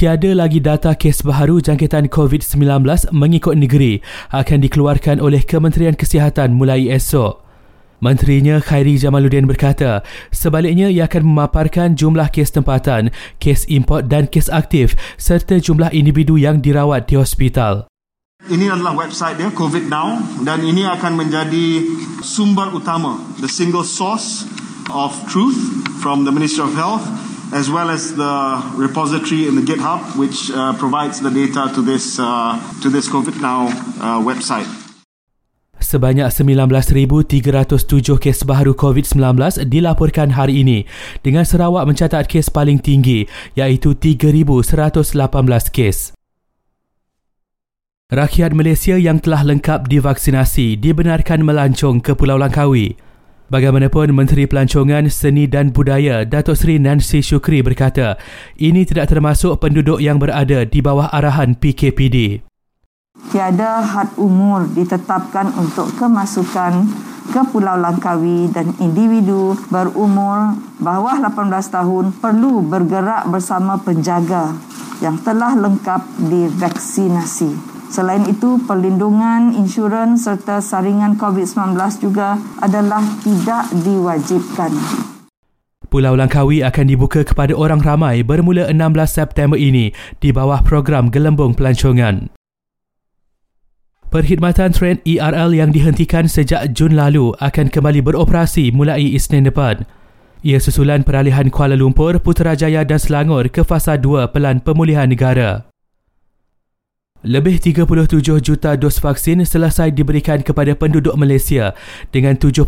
Tiada lagi data kes baharu jangkitan COVID-19 mengikut negeri akan dikeluarkan oleh Kementerian Kesihatan mulai esok. Menterinya Khairi Jamaluddin berkata, sebaliknya ia akan memaparkan jumlah kes tempatan, kes import dan kes aktif serta jumlah individu yang dirawat di hospital. Ini adalah website dia COVID Now dan ini akan menjadi sumber utama, the single source of truth from the Ministry of Health as well as the repository in the GitHub, which uh, provides the data to this uh, to this COVID Now uh, website. Sebanyak 19,307 kes baharu COVID-19 dilaporkan hari ini dengan Sarawak mencatat kes paling tinggi iaitu 3,118 kes. Rakyat Malaysia yang telah lengkap divaksinasi dibenarkan melancong ke Pulau Langkawi. Bagaimanapun, Menteri Pelancongan, Seni dan Budaya Datuk Seri Nancy Shukri berkata, ini tidak termasuk penduduk yang berada di bawah arahan PKPD. Tiada had umur ditetapkan untuk kemasukan ke Pulau Langkawi dan individu berumur bawah 18 tahun perlu bergerak bersama penjaga yang telah lengkap divaksinasi. Selain itu, perlindungan, insurans serta saringan COVID-19 juga adalah tidak diwajibkan. Pulau Langkawi akan dibuka kepada orang ramai bermula 16 September ini di bawah program Gelembung Pelancongan. Perkhidmatan tren ERL yang dihentikan sejak Jun lalu akan kembali beroperasi mulai Isnin depan. Ia susulan peralihan Kuala Lumpur, Putrajaya dan Selangor ke fasa 2 Pelan Pemulihan Negara. Lebih 37 juta dos vaksin selesai diberikan kepada penduduk Malaysia dengan 70%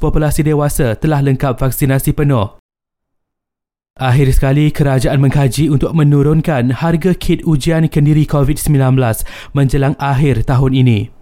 populasi dewasa telah lengkap vaksinasi penuh. Akhir sekali, kerajaan mengkaji untuk menurunkan harga kit ujian kendiri COVID-19 menjelang akhir tahun ini.